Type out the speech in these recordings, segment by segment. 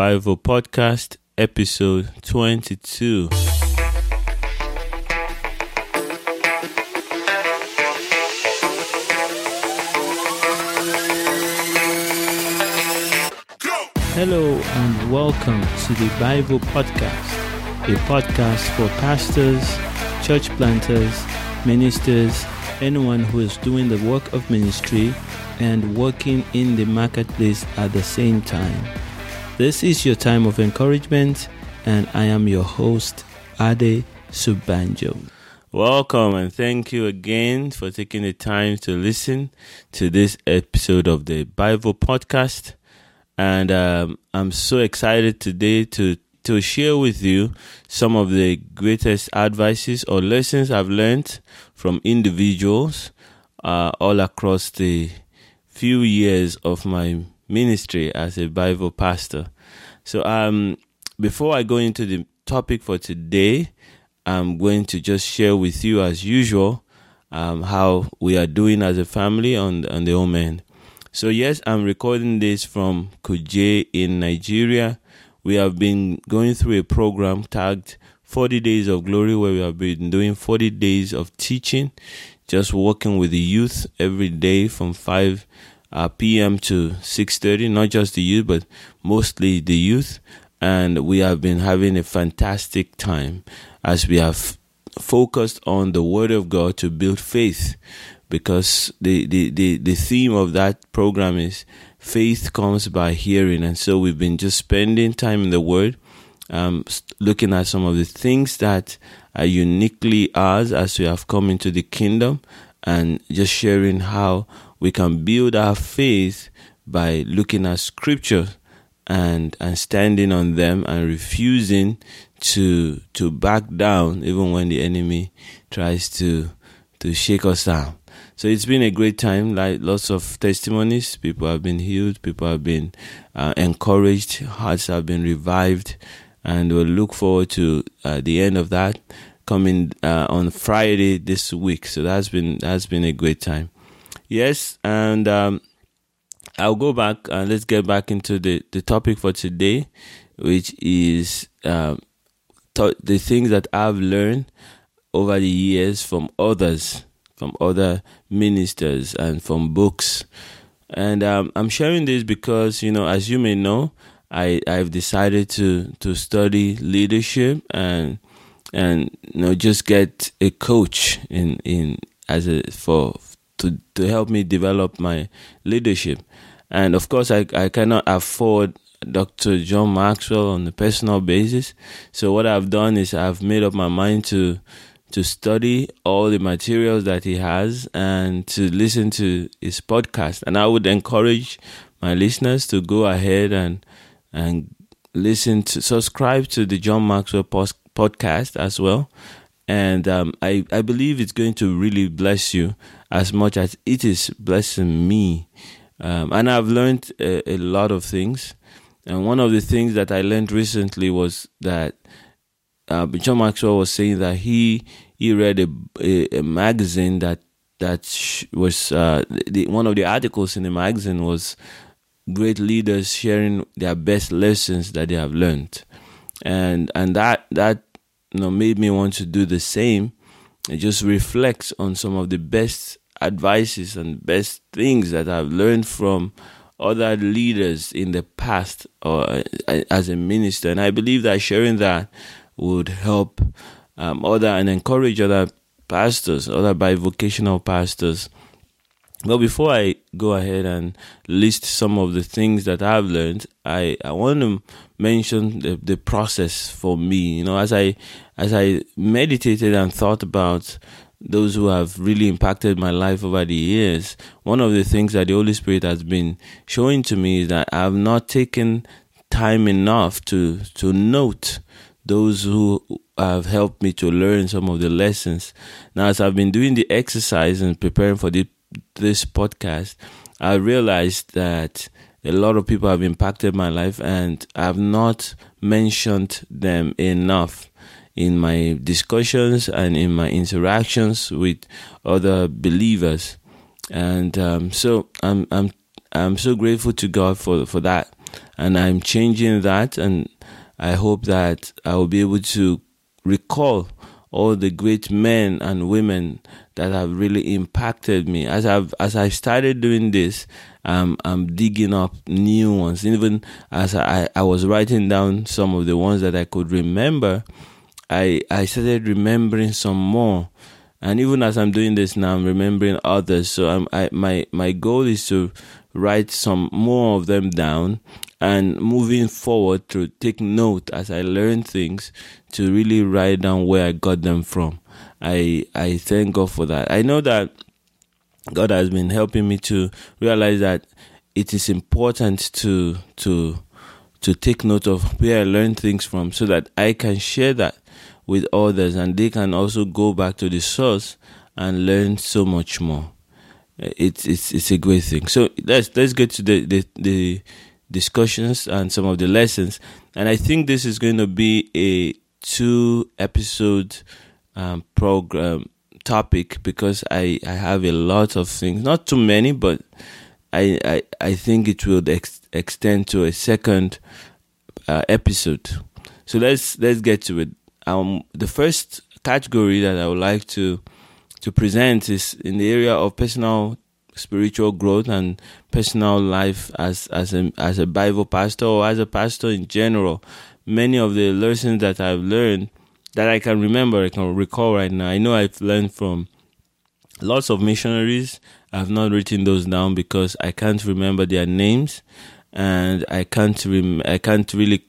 Bivo Podcast, episode 22. Hello and welcome to the Bivo Podcast, a podcast for pastors, church planters, ministers, anyone who is doing the work of ministry and working in the marketplace at the same time. This is your time of encouragement, and I am your host, Ade Sobanjo. Welcome and thank you again for taking the time to listen to this episode of the Bivo Podcast. And um, I'm so excited today to to share with you some of the greatest advices or lessons I've learned from individuals uh, all across the few years of my ministry as a Bivo pastor. So, um, before I go into the topic for today, I'm going to just share with you, as usual, um, how we are doing as a family on on the home end. So, yes, I'm recording this from Kuje in Nigeria we have been going through a program tagged 40 Days of Glory where we have been doing 40 days of teaching, just working with the youth every day from 5 uh, p.m. to 6.30, not just the youth, but mostly the youth. And we have been having a fantastic time as we have focused on the Word of God to build faith because the, the, the, the theme of that program is faith comes by hearing. And so we've been just spending time in the Word, um, looking at some of the things that are uniquely ours as we have come into the kingdom, and just sharing how we can build our faith by looking at Scripture and and standing on them and refusing to to back down even when the enemy tries to to shake us down. So it's been a great time. Like lots of testimonies, people have been healed, people have been uh, encouraged, hearts have been revived, and we'll look forward to uh, the end of that coming uh, on Friday this week. So that's been that's been a great time. Yes, and um, I'll go back and let's get back into the the topic for today, which is um, the things that I've learned over the years from others from other ministers and from books. And um, I'm sharing this because, you know, as you may know, I, I've decided to, to study leadership and, and, you know, just get a coach in, in, as a, for, to, to help me develop my leadership. And of course, I, I cannot afford Dr. John Maxwell on a personal basis. So what I've done is I've made up my mind to to study all the materials that he has and to listen to his podcast. And I would encourage my listeners to go ahead and and listen to subscribe to the John Maxwell post, podcast as well. And um, I I believe it's going to really bless you as much as it is blessing me. Um, and I've learned a, a lot of things. And one of the things that I learned recently was that uh, John Maxwell was saying that he he read a, a, a magazine that that was uh, the, one of the articles in the magazine was great leaders sharing their best lessons that they have learned, and and that that you know made me want to do the same. It just reflects on some of the best advices and best things that I've learned from other leaders in the past or uh, as a minister, and I believe that sharing that would help um, other and encourage other pastors, other bivocational pastors. Well, before I go ahead and list some of the things that I've learned, I, I want to mention the, the process for me. You know, as I as I meditated and thought about those who have really impacted my life over the years, one of the things that the Holy Spirit has been showing to me is that I have not taken time enough to to note those who have helped me to learn some of the lessons. Now, as I've been doing the exercise and preparing for the, this podcast, I realized that a lot of people have impacted my life and I've not mentioned them enough in my discussions and in my interactions with other believers. And um, so I'm, I'm, I'm so grateful to God for, for that. and I'm changing that, and I hope that I will be able to recall all the great men and women that have really impacted me. As I've as I started doing this, um, I'm digging up new ones. Even as I, I was writing down some of the ones that I could remember, I I started remembering some more. And even as I'm doing this now, I'm remembering others. So I'm I my my goal is to write some more of them down and moving forward to take note as I learn things to really write down where I got them from. I I thank God for that. I know that God has been helping me to realize that it is important to to to take note of where I learn things from so that I can share that with others and they can also go back to the source and learn so much more. It's it's it's a great thing. So let's let's get to the the, the discussions and some of the lessons. And I think this is going to be a two episode um, program topic because I, I have a lot of things, not too many, but I, I, I think it will ex- extend to a second uh, episode. So let's let's get to it. Um, the first category that I would like to to present is in the area of personal spiritual growth and personal life as as a as a Bivo pastor or as a pastor in general. Many of the lessons that I've learned that I can remember, I can recall right now. I know I've learned from lots of missionaries. I've not written those down because I can't remember their names, and I can't rem- I can't really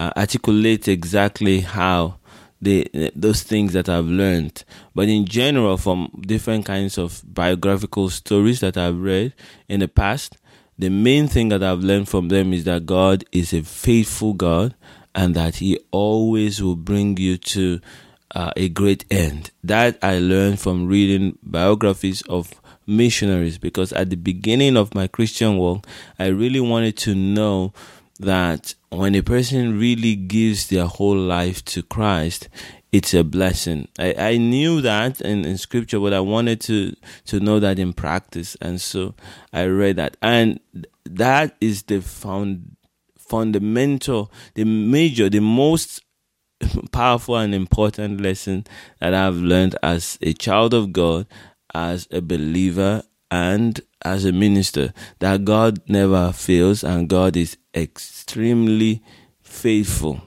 uh, articulate exactly how the those things that I've learned. But in general, from different kinds of biographical stories that I've read in the past, the main thing that I've learned from them is that God is a faithful God and that He always will bring you to uh, a great end. That I learned from reading biographies of missionaries because at the beginning of my Christian walk, I really wanted to know that when a person really gives their whole life to Christ, it's a blessing. I, I knew that in, in scripture, but I wanted to, to know that in practice. And so I read that. And that is the found, fundamental, the major, the most powerful and important lesson that I've learned as a child of God, as a believer, and as a minister that God never fails and God is extremely faithful.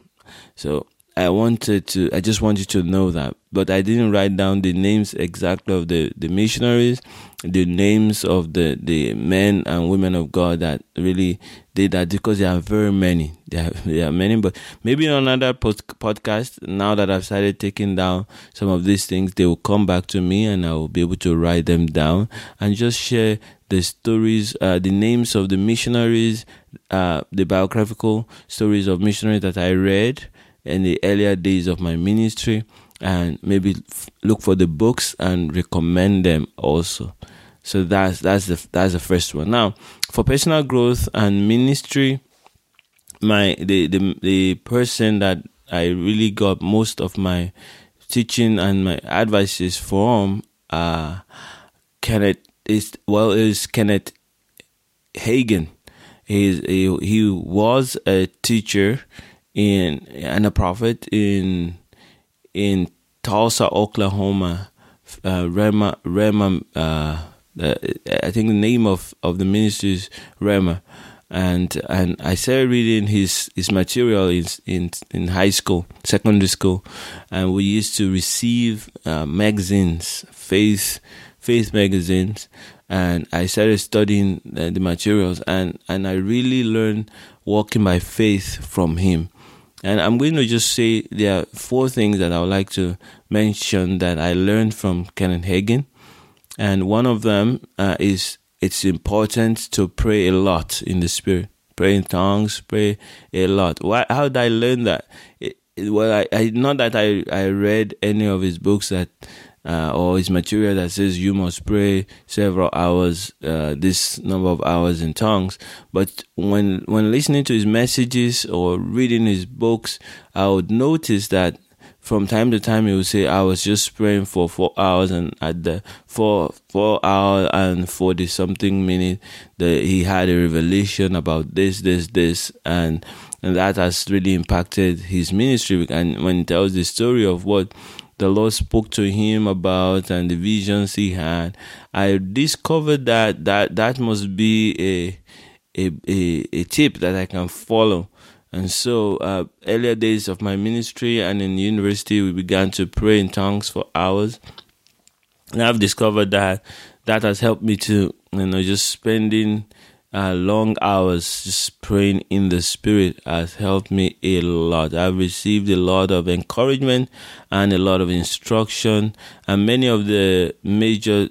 So I wanted to, I just want you to know that, but I didn't write down the names exactly of the, the missionaries, the names of the, the men and women of God that really did that because there are very many. There are, there are many, but maybe on another post, podcast, now that I've started taking down some of these things, they will come back to me and I will be able to write them down and just share the stories, uh, the names of the missionaries, uh, the biographical stories of missionaries that I read in the earlier days of my ministry, and maybe f- look for the books and recommend them also. So that's that's the that's the first one. Now, for personal growth and ministry, my the the the person that I really got most of my teaching and my advices from uh Kenneth is well is Kenneth Hagin. He's he, he was a teacher in and a prophet in in Tulsa, Oklahoma. Uh, Rhema Rhema. Uh, I think the name of, of the ministry is Rhema, and and I started reading his his material in in in high school, secondary school, and we used to receive uh, magazines, faith faith magazines, and I started studying the, the materials, and and I really learned walking by faith from him. And I'm going to just say there are four things that I would like to mention that I learned from Kenneth Hagin. And one of them uh, is it's important to pray a lot in the spirit. Pray in tongues, pray a lot. Why, how did I learn that? It, well, I, I not that I, I read any of his books that uh, or his material that says you must pray several hours, uh, this number of hours in tongues. But when when listening to his messages or reading his books, I would notice that from time to time he would say I was just praying for four hours and at the four four hour and forty something minute that he had a revelation about this, this, this and and that has really impacted his ministry and when he tells the story of what the Lord spoke to him about and the visions he had, I discovered that that, that must be a a, a, a tip that I can follow and so, uh, earlier days of my ministry and in university, we began to pray in tongues for hours. And I've discovered that that has helped me to, you know, just spending uh, long hours just praying in the spirit has helped me a lot. I've received a lot of encouragement and a lot of instruction, and many of the major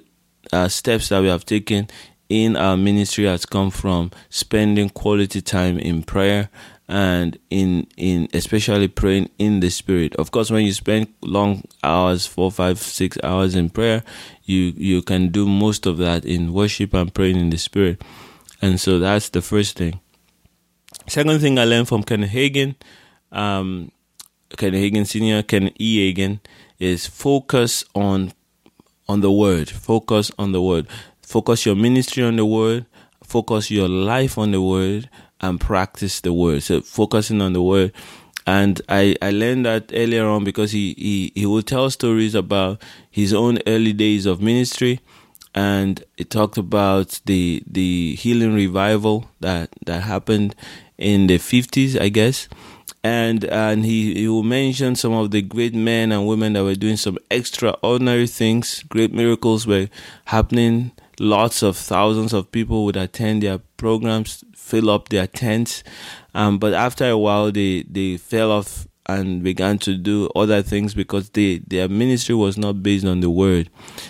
uh, steps that we have taken in our ministry has come from spending quality time in prayer and in in especially praying in the spirit of course when you spend long hours four five six hours in prayer you you can do most of that in worship and praying in the spirit and so that's the first thing second thing i learned from Kenneth Hagin, um Kenneth Hagin senior ken e Hagin, is focus on on the word focus on the word focus your ministry on the word focus your life on the word and practice the word. So focusing on the word. And I, I learned that earlier on because he, he, he will tell stories about his own early days of ministry. And it talked about the the healing revival that, that happened in the 50s, I guess. And and he, he will mention some of the great men and women that were doing some extraordinary things. Great miracles were happening. Lots of thousands of people would attend their programs fill up their tents. Um, but after a while, they, they fell off and began to do other things because they, their ministry was not based on the word.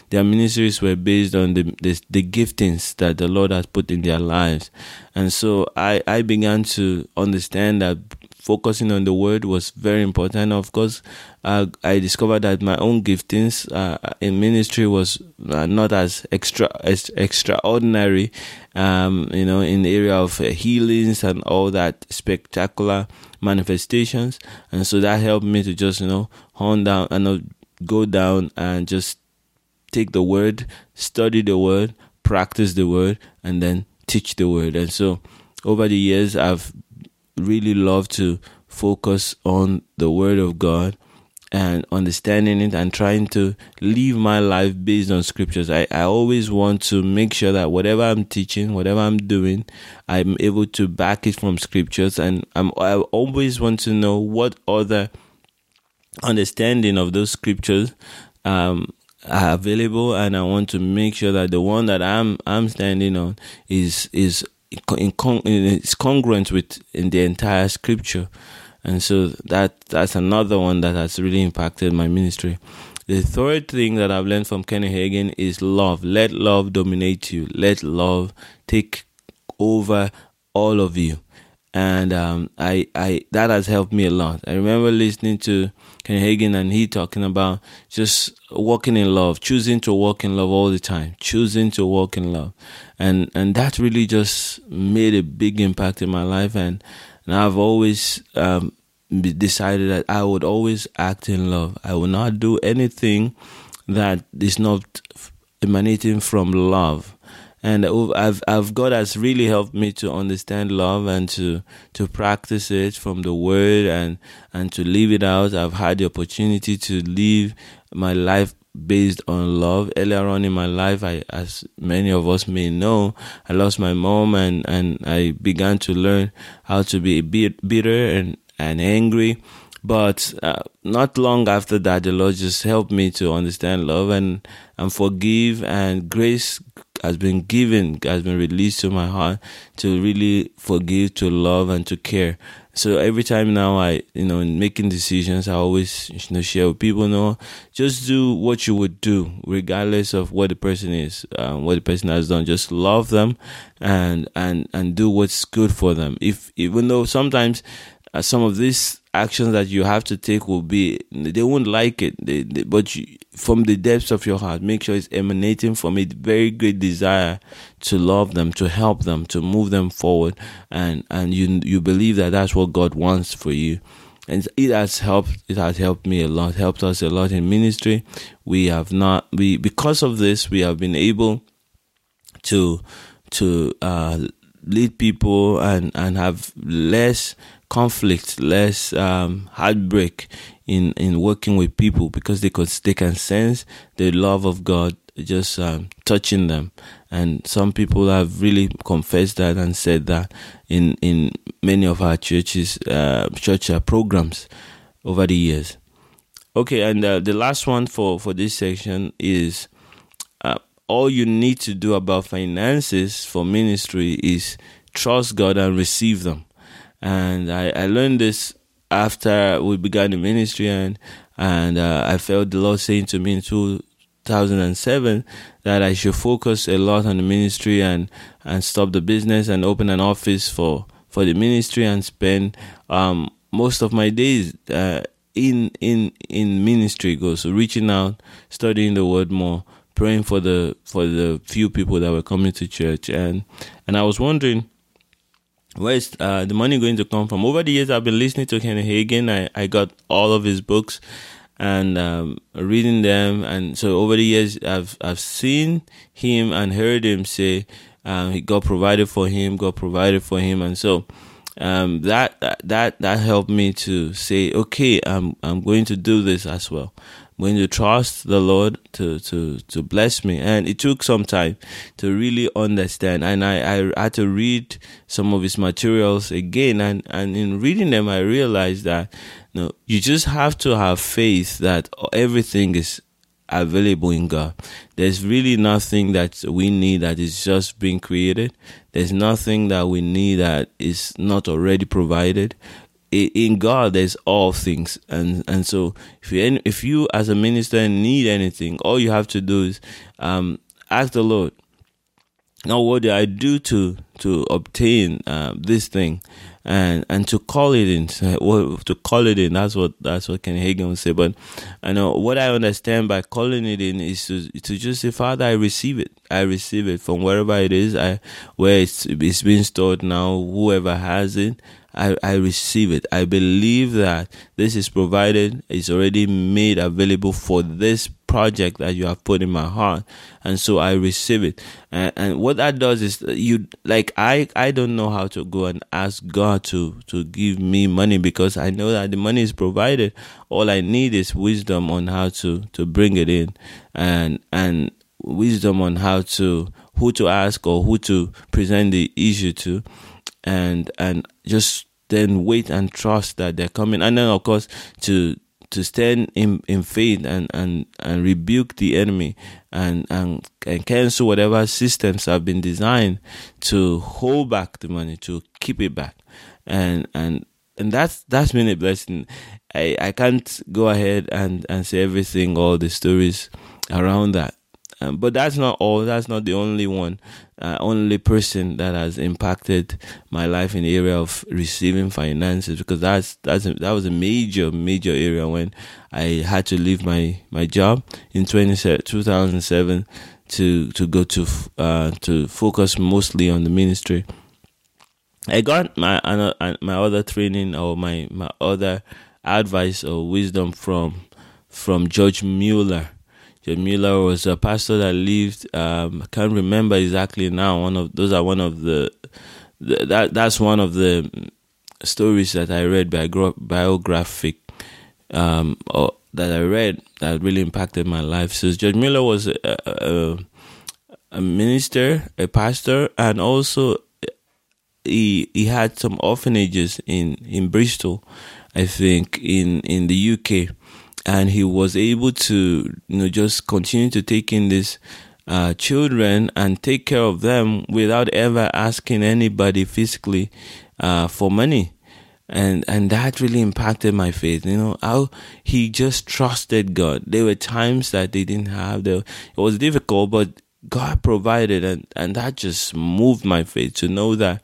Their ministries were based on the, the, the giftings that the Lord has put in their lives. And so I, I began to understand that focusing on the word was very important. Of course, uh, I discovered that my own giftings uh, in ministry was uh, not as extra as extraordinary, um, you know, in the area of uh, healings and all that spectacular manifestations. And so that helped me to just, you know, hone down and go down and just take the word, study the word, practice the word, and then teach the word. And so over the years, I've really love to focus on the Word of God and understanding it and trying to live my life based on scriptures. I, I always want to make sure that whatever I'm teaching, whatever I'm doing, I'm able to back it from scriptures. And I'm, I always want to know what other understanding of those scriptures um, are available. And I want to make sure that the one that I'm, I'm standing on is, is it's congruent with in the entire scripture and so that that's another one that has really impacted my ministry the third thing that I've learned from Kenneth Hagin is love. Let love dominate you. Let love take over all of you. And um, I, I, that has helped me a lot. I remember listening to Kenneth Hagin and he talking about just walking in love, choosing to walk in love all the time, choosing to walk in love and and that really just made a big impact in my life and and I've always um, decided that I would always act in love. I will not do anything that is not emanating from love. And I've, I've, God has really helped me to understand love and to, to practice it from the word and, and to live it out. I've had the opportunity to live my life based on love. Earlier on in my life, I, as many of us may know, I lost my mom and, and I began to learn how to be bitter and, and angry. But uh, not long after that, the Lord just helped me to understand love and, and forgive and grace has been given, has been released to my heart to really forgive, to love, and to care. So every time now I, you know, in making decisions, I always, you know, share with people, know, just do what you would do, regardless of what the person is, um, what the person has done. Just love them and, and, and do what's good for them. If, even though sometimes uh, some of these actions that you have to take will be they won't like it they, they, but you, from the depths of your heart make sure it's emanating from a very great desire to love them to help them to move them forward and and you you believe that that's what god wants for you and it has helped. It has helped me a lot. Helped us a lot in ministry. We have not we because of this we have been able to to uh, lead people and and have less conflict, less um, heartbreak in in working with people because they could they can sense the love of God just um, touching them. And some people have really confessed that and said that in in many of our churches, uh, church uh, programs over the years. Okay, and uh, the last one for for this section is uh, all you need to do about finances for ministry is trust God and receive them. And I, I learned this after we began the ministry and and uh, I felt the Lord saying to me in 2007 that I should focus a lot on the ministry and and stop the business and open an office for for the ministry and spend um, most of my days uh, in in in ministry goes so reaching out studying the word more praying for the for the few people that were coming to church. And and I was wondering where is uh, the money going to come from over the years I've been listening to Kenny Hagin I, I got all of his books and um, reading them. And so over the years, I've I've seen him and heard him say, um, God provided for him, God provided for him, and so um, that that that helped me to say, okay, I'm I'm going to do this as well. Going to trust the Lord to to to bless me, and it took some time to really understand. And I I had to read some of his materials again, and and in reading them, I realized that no, you just have to have faith that everything is available in God. There's really nothing that we need that is just being created. There's nothing that we need that is not already provided. In God, there's all things, and and so if you if you as a minister need anything, all you have to do is um, ask the Lord. Now, what do I do to to obtain uh, this thing? and and to call it in to call it in that's what that's what Ken Hagin would say but I know what I understand by calling it in is to to just say Father I receive it I receive it from wherever it is I where it's it's being stored now whoever has it I, I receive it. I believe that this is provided, it's already made available for this project that you have put in my heart. And so I receive it. And, and what that does is you, like, I, I don't know how to go and ask God to, to give me money because I know that the money is provided. All I need is wisdom on how to, to bring it in and, and wisdom on how to, who to ask or who to present the issue to and and just then wait and trust that they're coming and then of course to to stand in, in faith and, and, and rebuke the enemy and, and and cancel whatever systems have been designed to hold back the money, to keep it back. And and and that's that's been a blessing. I, I can't go ahead and, and say everything, all the stories around that. Um, but that's not all. That's not the only one, uh, only person that has impacted my life in the area of receiving finances. Because that's that's a, that was a major major area when I had to leave my my job in 20, 2007 to to go to uh, to focus mostly on the ministry. I got my uh, my other training or my my other advice or wisdom from from George Mueller Mueller was a pastor that lived. Um, I can't remember exactly now. One of those are one of the, the that that's one of the stories that I read by biographic um, or that I read that really impacted my life. So George Mueller was a, a, a minister, a pastor, and also he he had some orphanages in in Bristol, I think in in the UK and he was able to you know just continue to take in these uh, children and take care of them without ever asking anybody physically uh, for money. And and that really impacted my faith you know how he just trusted god. There were times that they didn't have the it was difficult but god provided and and that just moved my faith to know that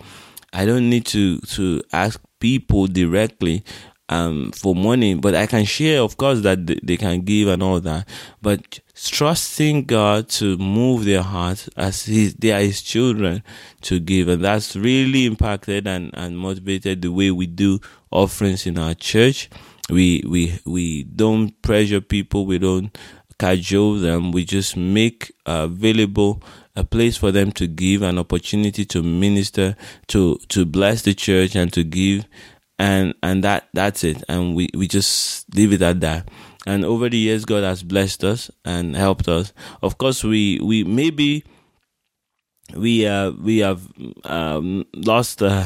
i don't need to to ask people directly um, for money, but I can share, of course, that they can give and all that. But trusting God to move their hearts as his, they are His children to give, and that's really impacted and, and motivated the way we do offerings in our church. We we we don't pressure people. We don't cajole them. We just make available a place for them to give, an opportunity to minister, to to bless the church, and to give, and and that that's it. And we we just leave it at that. And over the years, God has blessed us and helped us. Of course, we we maybe we uh we have um, lost uh,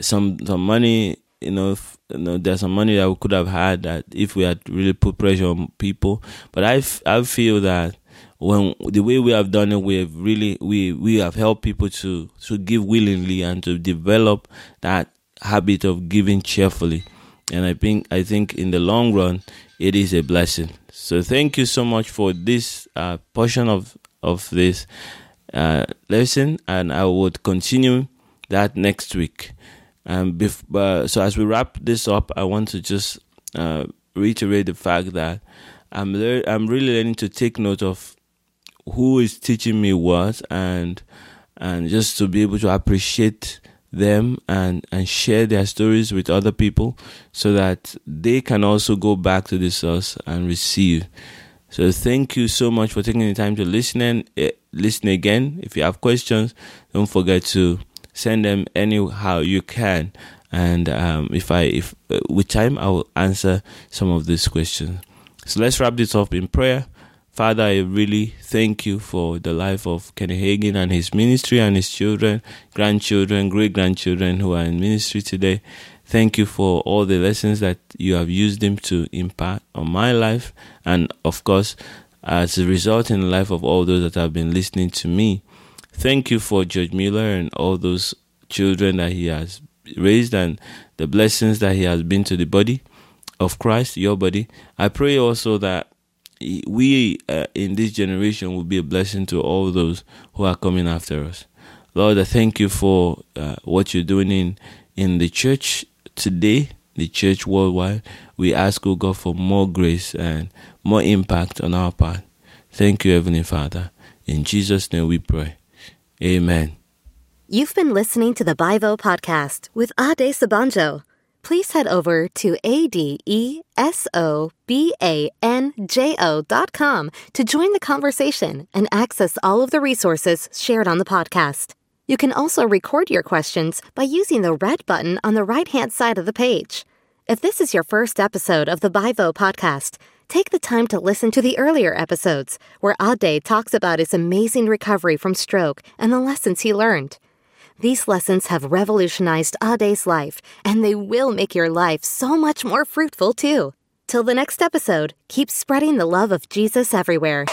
some some money you know, if, you know, there's some money that we could have had that if we had really put pressure on people. But I, f- I feel that when the way we have done it, we have really we we have helped people to to give willingly and to develop that habit of giving cheerfully. And I think I think in the long run, it is a blessing. So thank you so much for this uh, portion of of this uh, lesson, and I would continue that next week. Um, bef- uh, so as we wrap this up, I want to just uh, reiterate the fact that I'm le- I'm really learning to take note of who is teaching me what, and and just to be able to appreciate them and and share their stories with other people, so that they can also go back to the source and receive. So thank you so much for taking the time to listen and uh, listen again. If you have questions, don't forget to send them anyhow you can and um, if i if uh, with time i will answer some of these questions so let's wrap this up in prayer father i really thank you for the life of kenny hagin and his ministry and his children grandchildren great grandchildren who are in ministry today thank you for all the lessons that you have used him to impart on my life and of course as a result in the life of all those that have been listening to me Thank you for George Mueller and all those children that he has raised and the blessings that he has been to the body of Christ, your body. I pray also that we uh, in this generation will be a blessing to all those who are coming after us. Lord, I thank you for uh, what you're doing in, in the church today, the church worldwide. We ask, oh God, for more grace and more impact on our part. Thank you, Heavenly Father. In Jesus' name we pray. Amen. You've been listening to the Bivo podcast with Ade Sobanjo. Please head over to A-D-E-S-O-B-A-N-J-O dot com to join the conversation and access all of the resources shared on the podcast. You can also record your questions by using the red button on the right-hand side of the page. If this is your first episode of the Bivo podcast, Take the time to listen to the earlier episodes where Ade talks about his amazing recovery from stroke and the lessons he learned. These lessons have revolutionized Ade's life, and they will make your life so much more fruitful too. Till the next episode, keep spreading the love of Jesus everywhere.